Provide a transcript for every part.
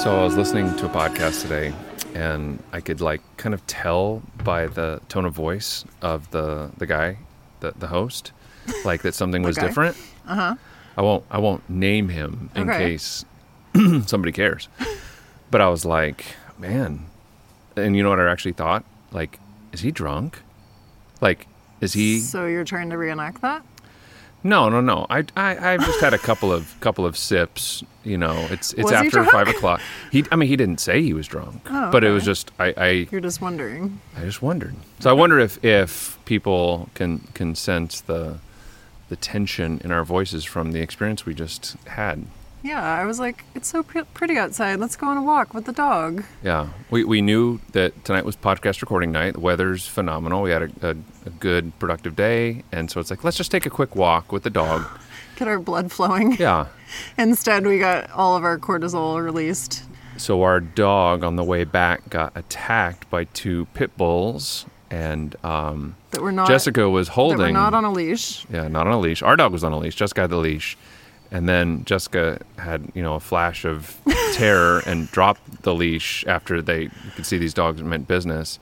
So I was listening to a podcast today, and I could like kind of tell by the tone of voice of the the guy, the the host, like that something was Okay. different. Uh huh. I won't I won't name him in Okay. case somebody cares. But I was like, man, and you know what I actually thought? Like, is he drunk? Like, is he? So you're trying to reenact that? No, no, no. I, I, I've just had a couple of couple of sips. You know, it's it's Was he after drunk? five o'clock. He, I mean, he didn't say he was drunk, Oh, but it was okay. just I, I, You're just wondering. I just wondered. So I wonder if if people can can sense the the tension in our voices from the experience we just had. Yeah, I was like, it's so pre- pretty outside. Let's go on a walk with the dog. Yeah, we we knew that tonight was podcast recording night. The weather's phenomenal. We had a, a, a good productive day, and so it's like let's just take a quick walk with the dog. Get our blood flowing. Yeah. Instead, we got all of our cortisol released. So our dog on the way back got attacked by two pit bulls, and um, That we're not. Jessica was holding. we're not on a leash. yeah, not on a leash. Our dog was on a leash. Jessica had the leash, and then Jessica had you know a flash of terror and dropped the leash after they could see these dogs meant business.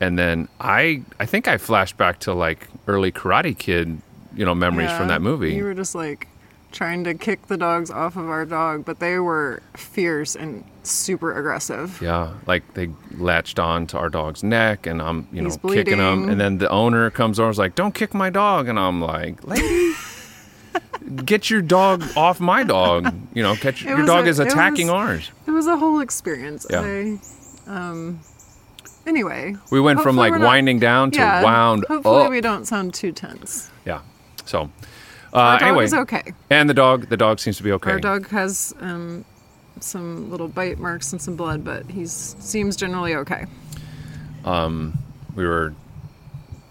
And then I I think I flashed back to like early Karate Kid, you know, memories from that movie. You were just like trying to kick the dogs off of our dog, but they were fierce and super aggressive. Yeah, like they latched on to our dog's neck, and I'm, you know, He's kicking him. bleeding. And then the owner comes over, and is like, "Don't kick my dog," and I'm like, "Lady, get your dog off my dog." You know, catch It your dog a- is it attacking was- ours. It was a whole experience. Yeah. I, um, anyway. We went from like we're not- winding down to yeah, wound Hopefully, up. we don't sound too tense. Yeah. So, Our uh, dog anyway, is okay. and the dog, the dog seems to be okay. Our dog has um, some little bite marks and some blood, but he seems generally okay. Um, we were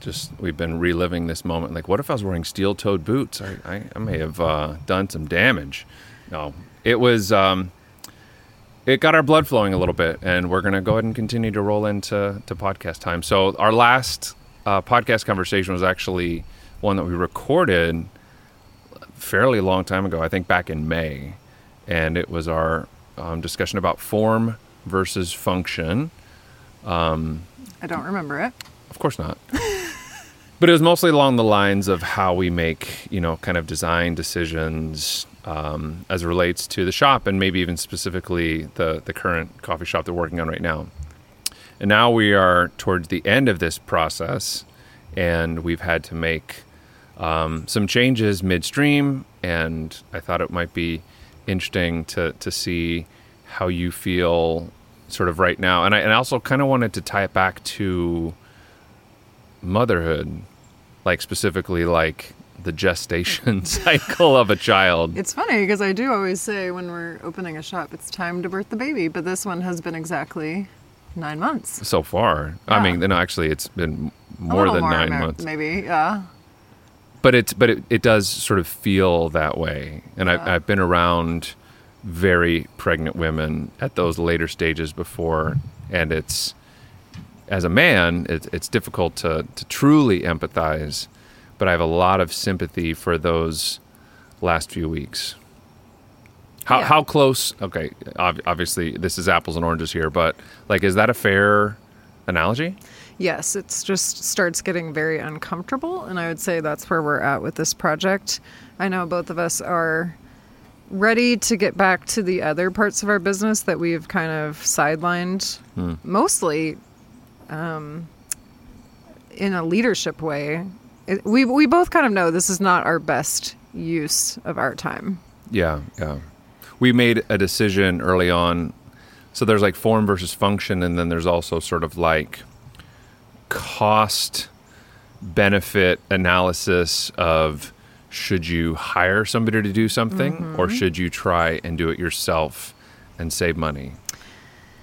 just we've been reliving this moment. Like what if i was wearing steel-toed boots? I, I, I may have uh, done some damage. No. It was um, it got our blood flowing a little bit and we're going to go ahead and continue to roll into to podcast time. So our last uh, podcast conversation was actually one that we recorded fairly long time ago i think back in may. And it was our um, discussion about form versus function. I don't remember it. of course not. but it was mostly along the lines of how we make, you know, kind of design decisions um, as it relates to the shop and maybe even specifically the, the current coffee shop that we're working on right now. And now we are towards the end of this process and we've had to make um, some changes midstream. And I thought it might be interesting to, to see how you feel sort of right now. And I, and I also kind of wanted to tie it back to motherhood, like specifically like the gestation cycle of a child. It's funny because I do always say when we're opening a shop, it's time to birth the baby, but this one has been exactly nine months. So far, I mean, no, actually, it's been more than nine ma- months. maybe. Yeah. but it's but it, it does sort of feel that way and I, Yeah. I've been around very pregnant women at those later stages before and it's as a man it's, it's difficult to, to truly empathize but i have a lot of sympathy for those last few weeks how, Yeah. how close okay obviously this is apples and oranges here but like is that a fair analogy Yes, it's just starts getting very uncomfortable, and I would say that's where we're at with this project. I know both of us are ready to get back to the other parts of our business that we've kind of sidelined, hmm. mostly um, in a leadership way. It, we we both kind of know this is not our best use of our time. Yeah, yeah. We made a decision early on. So there's like form versus function, and then there's also sort of like cost benefit analysis of should you hire somebody to do something or should you try and do it yourself and save money.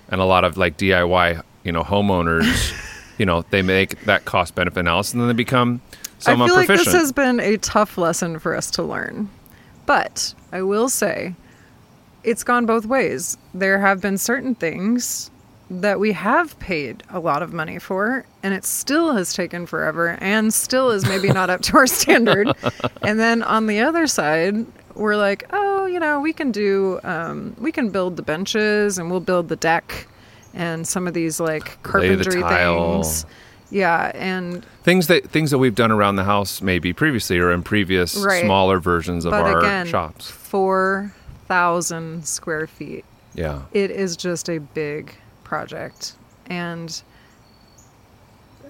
And a lot of like DIY, you know, homeowners, you know, they make that cost benefit analysis and then they become somewhat I feel like this has been a tough lesson for us to learn. But I will say, it's gone both ways. There have been certain things that we have paid a lot of money for, and it still has taken forever and still is maybe not up to our standard. And then on the other side, we're like, oh, you know, we can do, um, we can build the benches and we'll build the deck and some of these like Lay the carpentry things. Yeah, and things that things that we've done around the house maybe previously or in previous Right. smaller versions of but our again, shops. four thousand square feet. Yeah. It is just a big project, and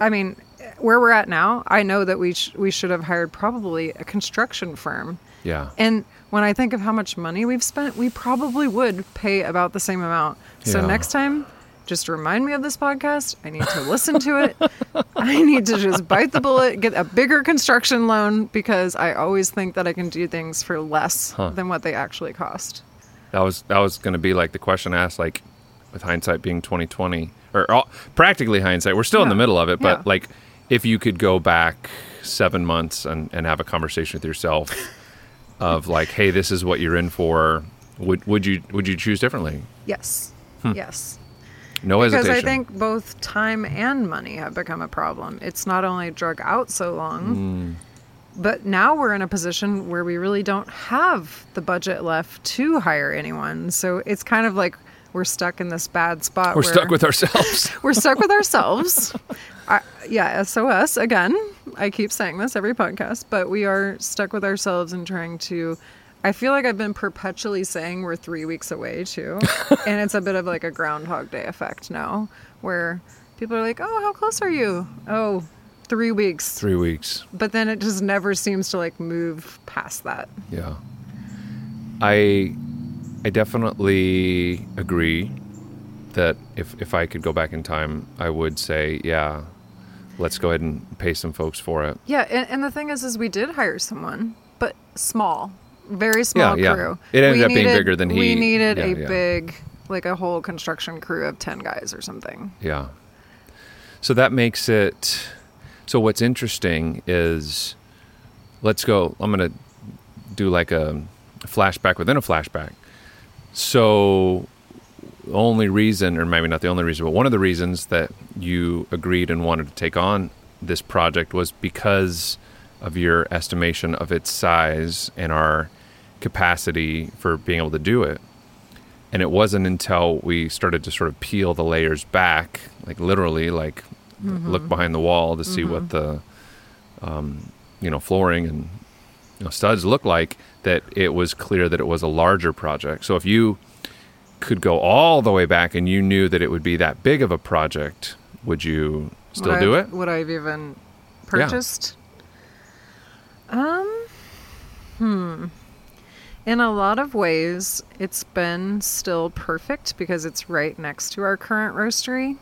I mean, where we're at now, I know that we sh- we should have hired probably a construction firm. Yeah. And when I think of how much money we've spent, we probably would pay about the same amount. So Yeah. next time, just remind me of this podcast. I need to listen to it. I need to just bite the bullet, get a bigger construction loan because I always think that I can do things for less Huh. than what they actually cost. That was that was going to be like the question asked, like with hindsight being twenty twenty, or all, practically hindsight. We're still in the middle of it, but Yeah. like if you could go back seven months and, and have a conversation with yourself of like, hey, this is what you're in for. Would would you would you choose differently? Yes. Hmm. Yes. No Because hesitation. I think both time and money have become a problem. It's not only drug out so long, hmm. but now we're in a position where we really don't have the budget left to hire anyone. So it's kind of like we're stuck in this bad spot. we're stuck with ourselves. we're stuck with ourselves. I, yeah, SOS again. I keep saying this every podcast, but we are stuck with ourselves and trying to. I feel like I've been perpetually saying we're three weeks away too, and it's a bit of like a Groundhog Day effect now, where people are like, "Oh, how close are you?" Oh, three weeks. Three weeks. But then it just never seems to like move past that. Yeah. I I definitely agree that if if I could go back in time, I would say, yeah, let's go ahead and pay some folks for it. Yeah, and, and the thing is, is we did hire someone, but small, very small yeah. crew. It ended We up being needed- bigger than he- We needed yeah, a big, like a whole construction crew of ten guys or something. Yeah. So that makes it so what's interesting is let's go I'm to do like a flashback within a flashback. So only reason or maybe not the only reason but one of the reasons that you agreed and wanted to take on this project was because of your estimation of its size and our capacity for being able to do it. And it wasn't until we started to sort of peel the layers back, like literally, like look behind the wall to see what the, um, you know, flooring and you know, studs look like, that it was clear that it was a larger project. So if you could go all the way back and you knew that it would be that big of a project, would you still would do I, it? Would I've even purchased? Um, hmm. In a lot of ways, it's been still perfect because it's right next to our current roastery.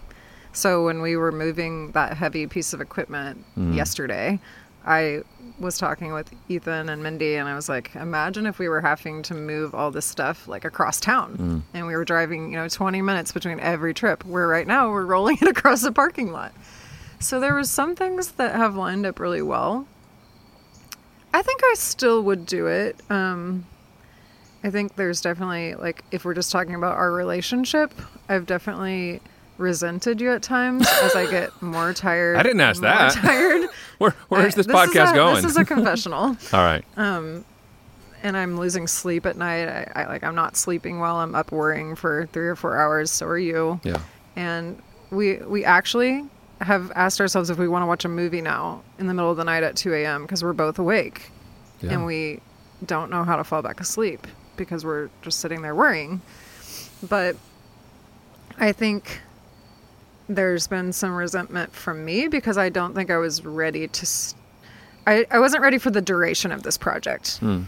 So when we were moving that heavy piece of equipment Mm-hmm. yesterday, I was talking with Ethan and Mindy, and I was like, imagine if we were having to move all this stuff like across town, Mm. and we were driving, you know, 20 minutes between every trip. Where right now we're rolling it across the parking lot. So there was some things that have lined up really well. I think I still would do it. Um, I think there's definitely like if we're just talking about our relationship, I've definitely resented you at times as I get more tired. I didn't ask more that. Tired. Where, where's I- this, is podcast a- going? This is a confessional, all right. Um, and I'm losing sleep at night. I, I like I'm not sleeping well. I'm up worrying for three or four hours. So are you yeah. and we we actually have asked ourselves if we want to watch a movie now in the middle of the night at 2 a.m. because we're both awake Yeah. and we don't know how to fall back asleep because we're just sitting there worrying. But I think there's been some resentment from me because I don't think I was ready to. I wasn't ready for the duration of this project. Hmm.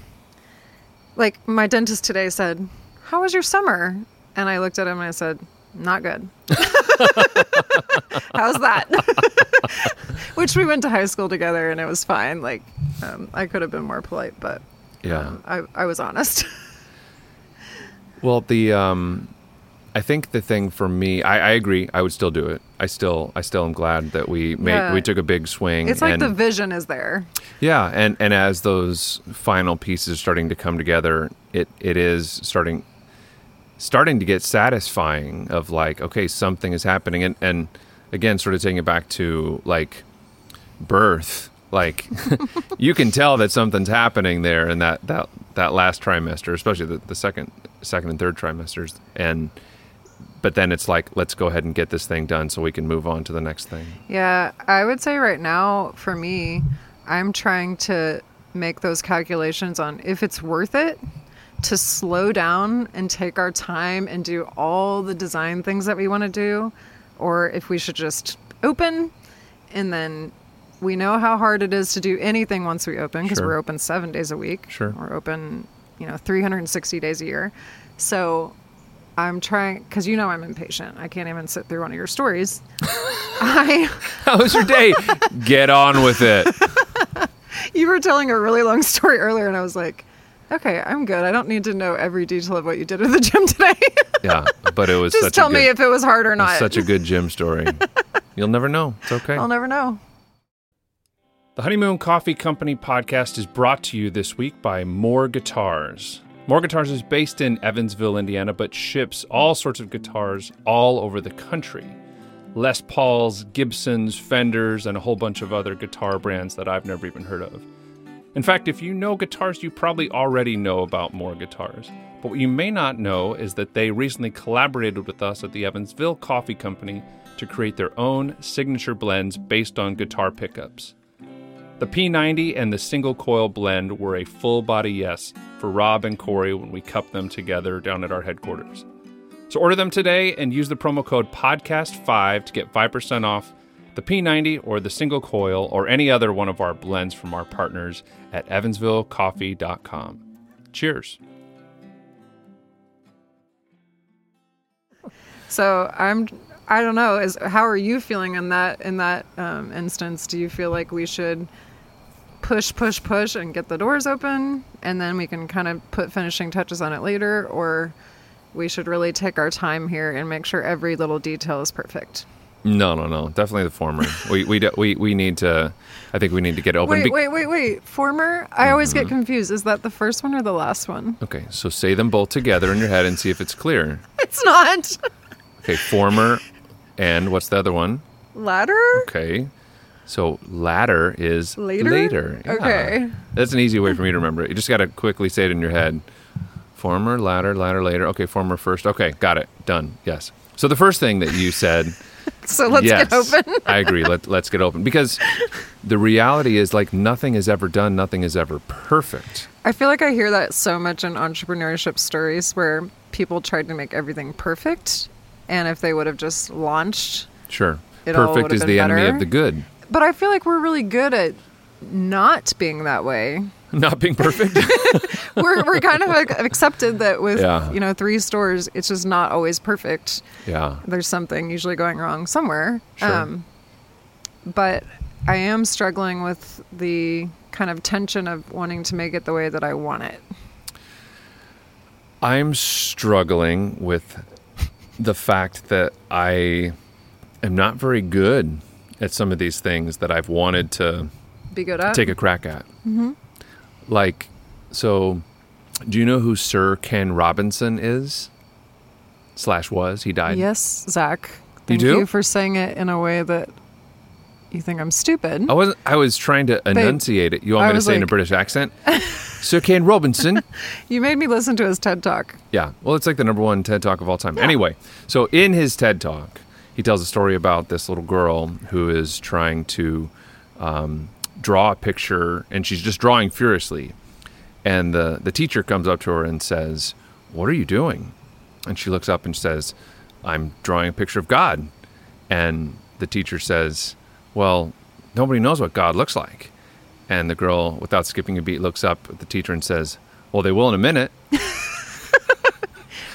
Like my dentist today said, How was your summer? And I looked at him and I said, Not good. How's that? Which we went to high school together and it was fine. Like, um, I could have been more polite, but Yeah. um, I, I was honest. Well, the um, I think the thing for me, I, I agree. I would still do it. I still, I still am glad that we made Yeah. we took a big swing. it's like and, the vision is there. yeah, and and as those final pieces are starting to come together, it it is starting starting to get satisfying. Of like, okay, something is happening, and and again, sort of taking it back to like birth. Like you can tell that something's happening there in that that that last trimester, especially the, the second second and third trimesters. And but then it's like let's go ahead and get this thing done so we can move on to the next thing. Yeah, I would say right now for me, I'm trying to make those calculations on if it's worth it to slow down and take our time and do all the design things that we want to do or if we should just open and then we know how hard it is to do anything once we open because Sure. we're open 7 days a week. Sure. We're open, you know, 360 days a year. So I'm trying cuz you know I'm impatient. I can't even sit through one of your stories. I How was your day? get on with it. you were telling a really long story earlier, and I was like, okay, I'm good. I don't need to know every detail of what you did at the gym today. Yeah, but it was Just such tell a good, me if it was hard or not. such a good gym story. You'll never know. It's okay. I'll never know. The Honeymoon Coffee Company podcast is brought to you this week by More Guitars. More Guitars is based in Evansville, Indiana, but ships all sorts of guitars all over the country. Les Pauls, Gibsons, Fenders, and a whole bunch of other guitar brands that I've never even heard of. In fact, if you know guitars, you probably already know about More Guitars. But what you may not know is that they recently collaborated with us at the Evansville Coffee Company to create their own signature blends based on guitar pickups. The P90 and the single coil blend were a full body yes for Rob and Corey when we cupped them together down at our headquarters. So order them today and use the promo code PODCAST5 to get 5% off the P90 or the single coil or any other one of our blends from our partners at evansvillecoffee.com. Cheers. So I'm. I don't know. Is how are you feeling in that in that um, instance? Do you feel like we should push, push, push, and get the doors open, and then we can kind of put finishing touches on it later, or we should really take our time here and make sure every little detail is perfect? No, no, no. Definitely the former. we we de- we we need to. I think we need to get open. Wait, Be- wait, wait, wait. Former? I always Mm-hmm. get confused. Is that the first one or the last one? Okay, so say them both together in your head and see if it's clear. It's not. Okay, former, and what's the other one? Ladder? Okay, so latter is Later? Later. yeah. Okay. That's an easy way for me to remember it. You just got to quickly say it in your head. Former, latter, latter, later. Okay, former first. Okay, got it. Done. Yes. So the first thing that you said. So let's yes, get open. I agree. Let, let's get open because the reality is like nothing is ever done. Nothing is ever perfect. I feel like I hear that so much in entrepreneurship stories where people tried to make everything perfect. And if they would have just launched, Sure. Perfect is the enemy of the good. but I feel like we're really good at not being that way. Not being perfect. We're, we're kind of like accepted that with, Yeah. you know, three stores, it's just not always perfect. yeah. There's something usually going wrong somewhere. Sure. but I am struggling with the kind of tension of wanting to make it the way that I want it. I'm struggling with the fact that I am not very good at some of these things that I've wanted to Be good at. take a crack at. Mm-hmm. Like, so, do you know who Sir Ken Robinson is? Slash was he died? Yes, Zac. Thank do? you for saying it in a way that you think I'm stupid. I was I was trying to enunciate it. You want me to say in a British accent? Sir Ken Robinson. You made me listen to his TED Talk. Yeah. Well, it's like the number one TED Talk of all time. Anyway, so in his TED Talk, he tells a story about this little girl who is trying to um, draw a picture, and she's just drawing furiously. And the, the teacher comes up to her and says, What are you doing? And she looks up and says, I'm drawing a picture of God. And the teacher says, Well, nobody knows what God looks like. And the girl, without skipping a beat, looks up at the teacher and says, Well, they will in a minute.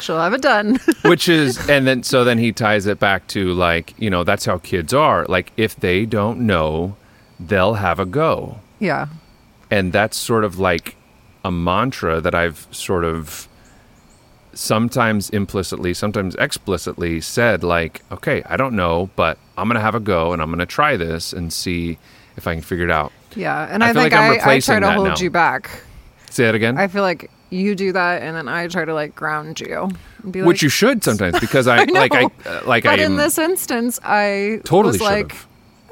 She'll have it done. which is and then so then he ties it back to like you know that's how kids are like if they don't know they'll have a go yeah. and that's sort of like a mantra that i've sort of sometimes implicitly sometimes explicitly said like okay i don't know but i'm gonna have a go and i'm gonna try this and see if i can figure it out Yeah. And I I, think like I'm I, I try to hold now. you back. say that again I feel like you do that and then I try to like ground you. Be which like, you should sometimes because i, like i know. uh, like But i in this instance, I totally was like, have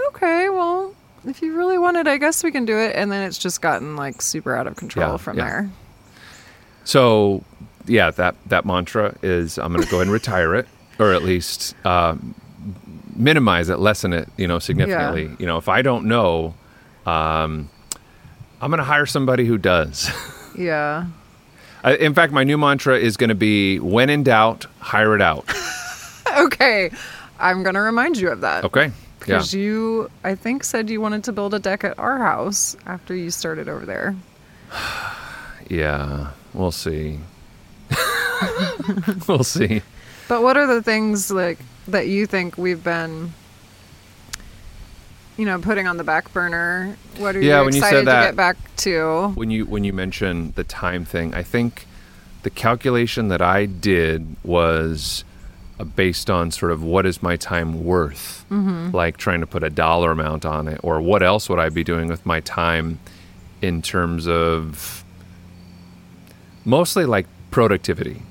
okay, well, if you really want it, I guess we can do it. And then it's just gotten like super out of control Yeah, from yeah. there. So, yeah, that that mantra is I'm going to go ahead and retire it, or at least uh, minimize it, lessen it, you know, significantly. You know, if I don't know, um, I'm going to hire somebody who does. Yeah. I- In fact, my new mantra is going to be when in doubt, hire it out. Okay. I'm going to remind you of that. Okay. Yeah. Because you, I think, said you wanted to build a deck at our house after you started over there. Yeah. We'll see. we'll see. But what are the things like that you think we've been, you know, putting on the back burner? What are Yeah, you when you excited that- to get back to? When you when you mention the time thing, I think the calculation that I did was based on sort of what is my time worth, like trying to put a dollar amount on it, or what else would I be doing with my time in terms of mostly like productivity.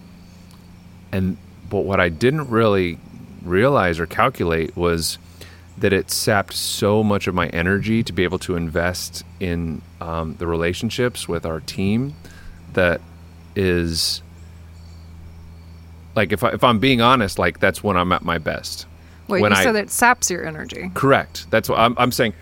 And but what I didn't really realize or calculate was that it sapped so much of my energy to be able to invest in um, the relationships with our team that is like if I, if I'm being honest, like that's when I'm at my best. Wait, when you I- said it saps your energy. Correct. That's what I'm, I'm saying.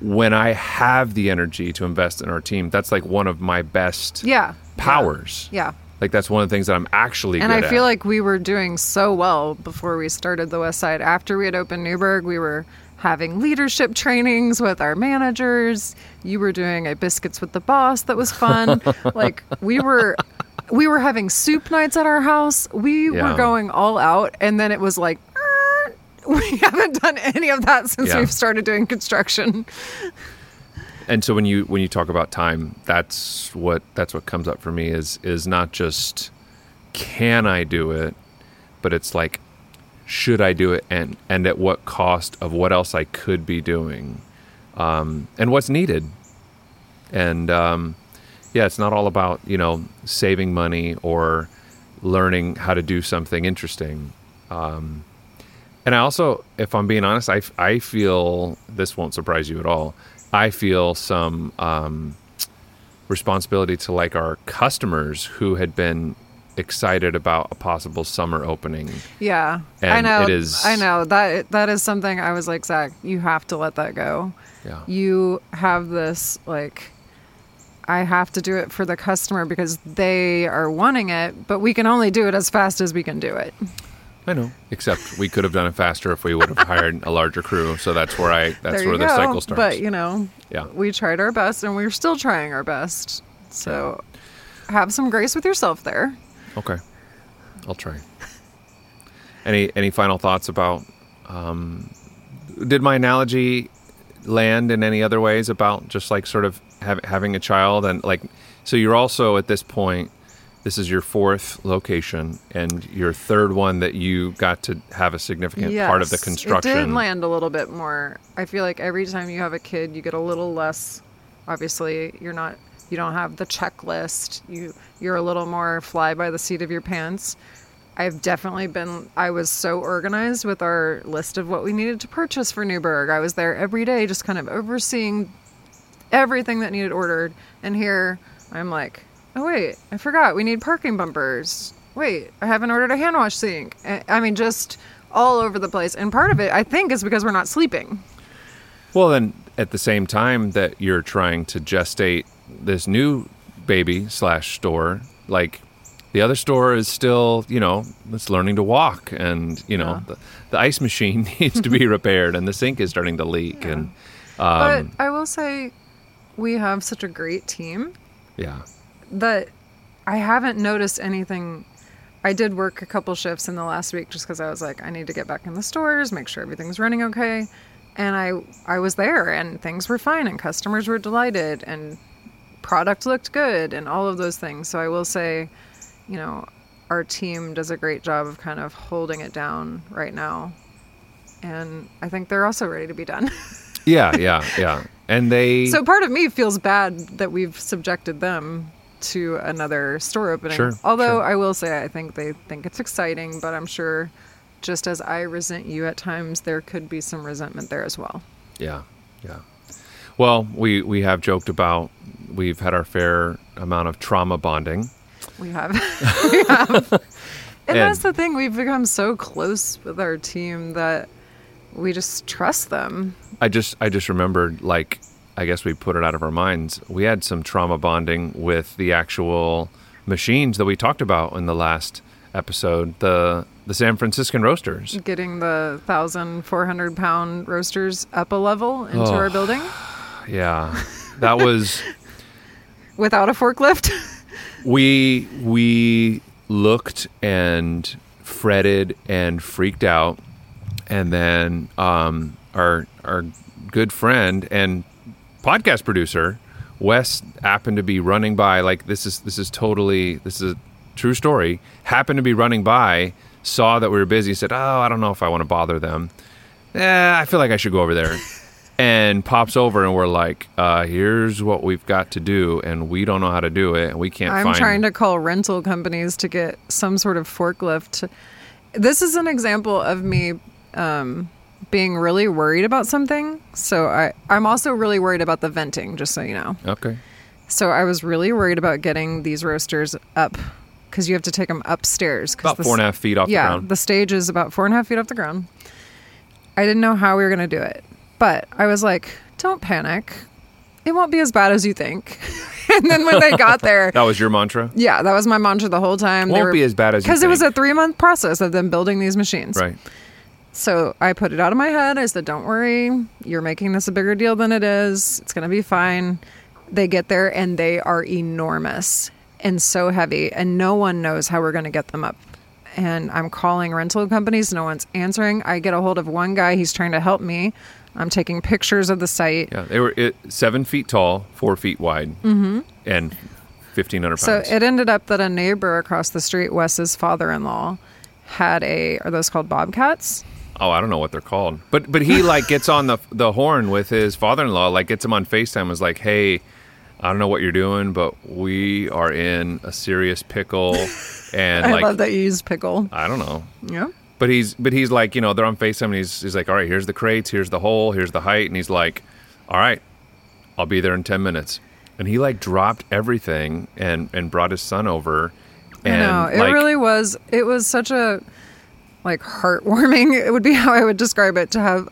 When I have the energy to invest in our team, that's like one of my best Yeah. powers. Yeah. Like that's one of the things that I'm actually And I feel at. like we were doing so well before we started the West Side. After we had opened Newburgh, we were having leadership trainings with our managers. You were doing a biscuits with the boss that was fun. like we were we were having soup nights at our house. We Yeah. were going all out and then it was like "Er." we haven't done any of that since Yeah. we've started doing construction. and so when you when you talk about time, that's what that's what comes up for me is is not just can I do it, but it's like should I do it and and at what cost of what else I could be doing, um, and what's needed, and um, yeah, it's not all about you know saving money or learning how to do something interesting. Um, and I also, if I'm being honest, I, I feel this won't surprise you at all. I feel some um, responsibility to like our customers who had been excited about a possible summer opening. Yeah, I know. it is- I know that that is something I was like, Zac, you have to let that go. Yeah. You have this like, I have to do it for the customer because they are wanting it, but we can only do it as fast as we can do it. I know. Except we could have done it faster if we would have hired a larger crew. So that's where I that's where you the go. cycle starts. But you know, Yeah. we tried our best, and we're still trying our best. So, have some grace with yourself there. Okay, I'll try. Any any final thoughts about? Um, did my analogy land in any other ways about just like sort of have, having a child and like? So you're also at this point. This is your fourth location and your third one that you got to have a significant part of the construction. It did land a little bit more. I feel like every time you have a kid, you get a little less. Obviously, you're not. You don't have the checklist. You you're a little more fly by the seat of your pants. I've definitely been. I was so organized with our list of what we needed to purchase for Newburgh. I was there every day, just kind of overseeing everything that needed ordered. And here I'm like, oh wait, I forgot we need parking bumpers. Wait, I haven't ordered a hand wash sink. I I mean, just all over the place. And part of it, I think, is because we're not sleeping. Well, then at the same time that you're trying to gestate this new baby slash store, like the other store is still, you know, it's learning to walk, and you know, Yeah. the, the ice machine needs to be repaired, and the sink is starting to leak, and um, but I will say, we have such a great team yeah, that I haven't noticed anything. I did work a couple shifts in the last week just because I was like, I need to get back in the stores, make sure everything's running okay. And I I was there and things were fine and customers were delighted and product looked good and all of those things. So I will say, you know, our team does a great job of kind of holding it down right now. And I think they're also ready to be done. yeah, yeah, yeah, and they So part of me feels bad that we've subjected them to another store opening. Sure, Although sure. I will say I think they think it's exciting, but I'm sure just as I resent you at times, there could be some resentment there as well. Yeah, yeah. Well, we we have joked about we've had our fair amount of trauma bonding. We have. we have. And, And- that's the thing. We've become so close with our team that we just trust them. I just I just remembered like I guess we put it out of our minds. We had some trauma bonding with the actual machines that we talked about in the last episode, the the San Franciscan roasters. Getting the 1,400 pound roasters up a level into Oh. our building Yeah. That was without a forklift. we we looked and fretted and freaked out and then um, our our good friend and podcast producer Wes happened to be running by like this is this is totally this is a true story happened to be running by saw that we were busy said oh I don't know if I want to bother them eh, I feel like I should go over there and pops over and we're like uh, here's what we've got to do and we don't know how to do it and we can't I'm trying to call rental companies to get some sort of forklift. This is an example of me um, being really worried about something. So I, I'm also really worried about the venting, just so you know. okay So I was really worried about getting these roasters up because you have to take them upstairs. about the four and a half feet off yeah, the ground the stage is about four and a half feet off the ground. I didn't know how we were going to do it, but I was like, don't panic. It won't be as bad as you think. and then when they got there, that was your mantra yeah, that was my mantra the whole time. Won't be as bad as you because it was a three month process of them building these machines. right So I put it out of my head. I said, "Don't worry, you're making this a bigger deal than it is. It's gonna be fine." They get there and they are enormous and so heavy, and no one knows how we're gonna get them up. And I'm calling rental companies. No one's answering. I get a hold of one guy. He's trying to help me. I'm taking pictures of the site. yeah they were it, seven feet tall four feet wide mm-hmm. and 1500 pounds. So it ended up that a neighbor across the street, Wes's father-in-law, had a are those called bobcats? Oh i don't know what they're called but but he like gets on the the horn with his father-in-law like gets him on facetime was like hey i don't know what you're doing but we are in a serious pickle and I like love that you use pickle. i don't know Yeah. But he's but he's like, you know, they're on FaceTime and he's he's like, All right, here's the crates, here's the hole, here's the height, and he's like, All right, I'll be there in ten minutes. And he like dropped everything and and brought his son over and I know. It like, really was it was such a like heartwarming, it would be how I would describe it to have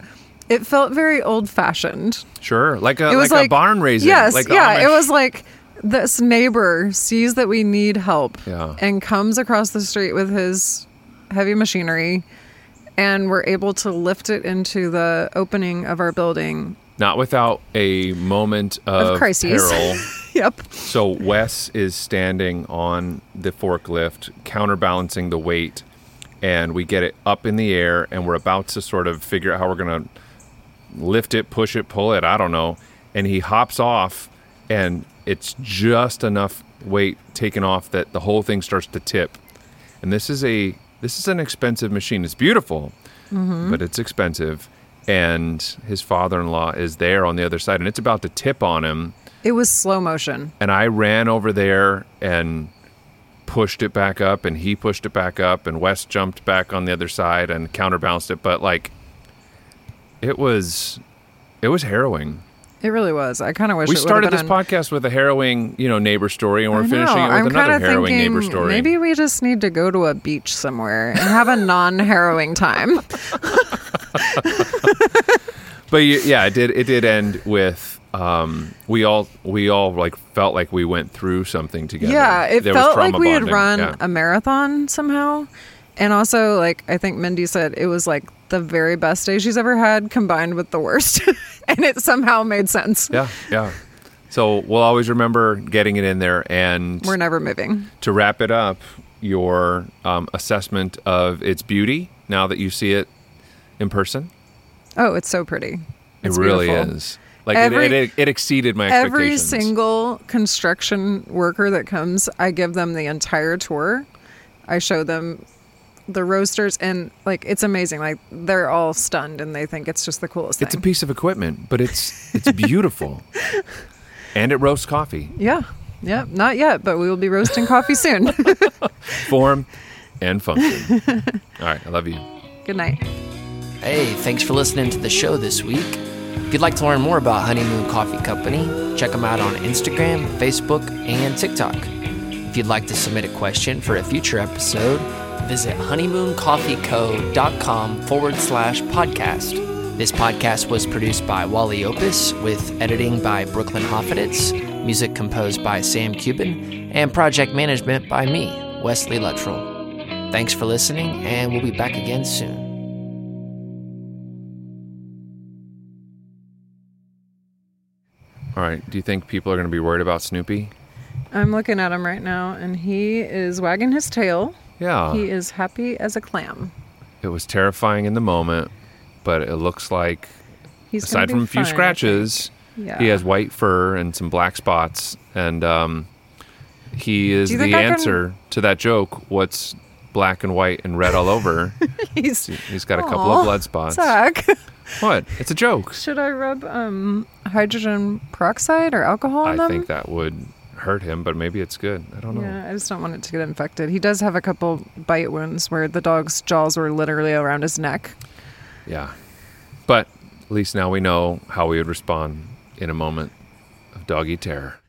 it felt very old fashioned. sure like a It was like, like, a barn raising. Yes, like yeah. It was like this neighbor sees that we need help Yeah. and comes across the street with his heavy machinery and we're able to lift it into the opening of our building. not without a moment of, Of crises. peril. Yep. So Wes is standing on the forklift, counterbalancing the weight, and we get it up in the air, and we're about to sort of figure out how we're gonna lift it, push it, pull it. I don't know. And he hops off, and it's just enough weight taken off that the whole thing starts to tip. And this is a this is an expensive machine. It's beautiful, mm-hmm. but it's expensive. And his father-in-law is there on the other side, and it's about to tip on him It was slow motion. and I ran over there and pushed it back up, and he pushed it back up, and Wes jumped back on the other side and counterbalanced it. But like, it was, it was harrowing. It really was. I kind of wish we started this podcast with a harrowing, you know, neighbor story, and we're finishing it with I'm another harrowing neighbor story. Maybe we just need to go to a beach somewhere and have a non-harrowing time. But yeah, it did. It did end with um, we all we all like felt like we went through something together. Yeah, it There felt like we had run Yeah. a marathon somehow. And also, like I think Mindy said, it was like the very best day she's ever had, combined with the worst, and it somehow made sense. Yeah, yeah. So we'll always remember getting it in there, and We're never moving. to wrap it up, your um, assessment of its beauty now that you see it in person. Oh, it's so pretty. It's it really beautiful. is. Like Every- it, it, it exceeded my Every expectations. Every single construction worker that comes, I give them the entire tour. I show them the roasters, and like it's amazing. Like they're all stunned, and they think it's just the coolest thing. It's a piece of equipment, but it's it's beautiful, and it roasts coffee, yeah, yeah. Not yet, but we will be roasting coffee soon. form, and function. All right, I love you. Good night. Hey, thanks for listening to the show this week. If you'd like to learn more about Honeymoon Coffee Company, check them out on Instagram, Facebook, and TikTok. If you'd like to submit a question for a future episode, visit honeymooncoffeeco.com forward slash podcast. This podcast was produced by Wally Opus with editing by Brooklyn Hoffeditz, music composed by Sam Cuban, and project management by me, Wesley Luttrell. Thanks for listening, and we'll be back again soon. All right. Do you think people are going to be worried about Snoopy? I'm looking at him right now, and he is wagging his tail. Yeah. He is happy as a clam. it was terrifying in the moment, but it looks like, He's aside from a few fine, scratches, Yeah. he has white fur and some black spots. And um, he is the think can- answer to that joke what's black and white and red all over? He's He's got a couple Aw, of blood spots. Zac. What? It's a joke. Should I rub um, hydrogen peroxide or alcohol I on them? think that would hurt him, but maybe it's good. I don't know. Yeah, I just don't want it to get infected. He does have a couple bite wounds where the dog's jaws were literally around his neck. Yeah. But at least now we know how we would respond in a moment of doggy terror.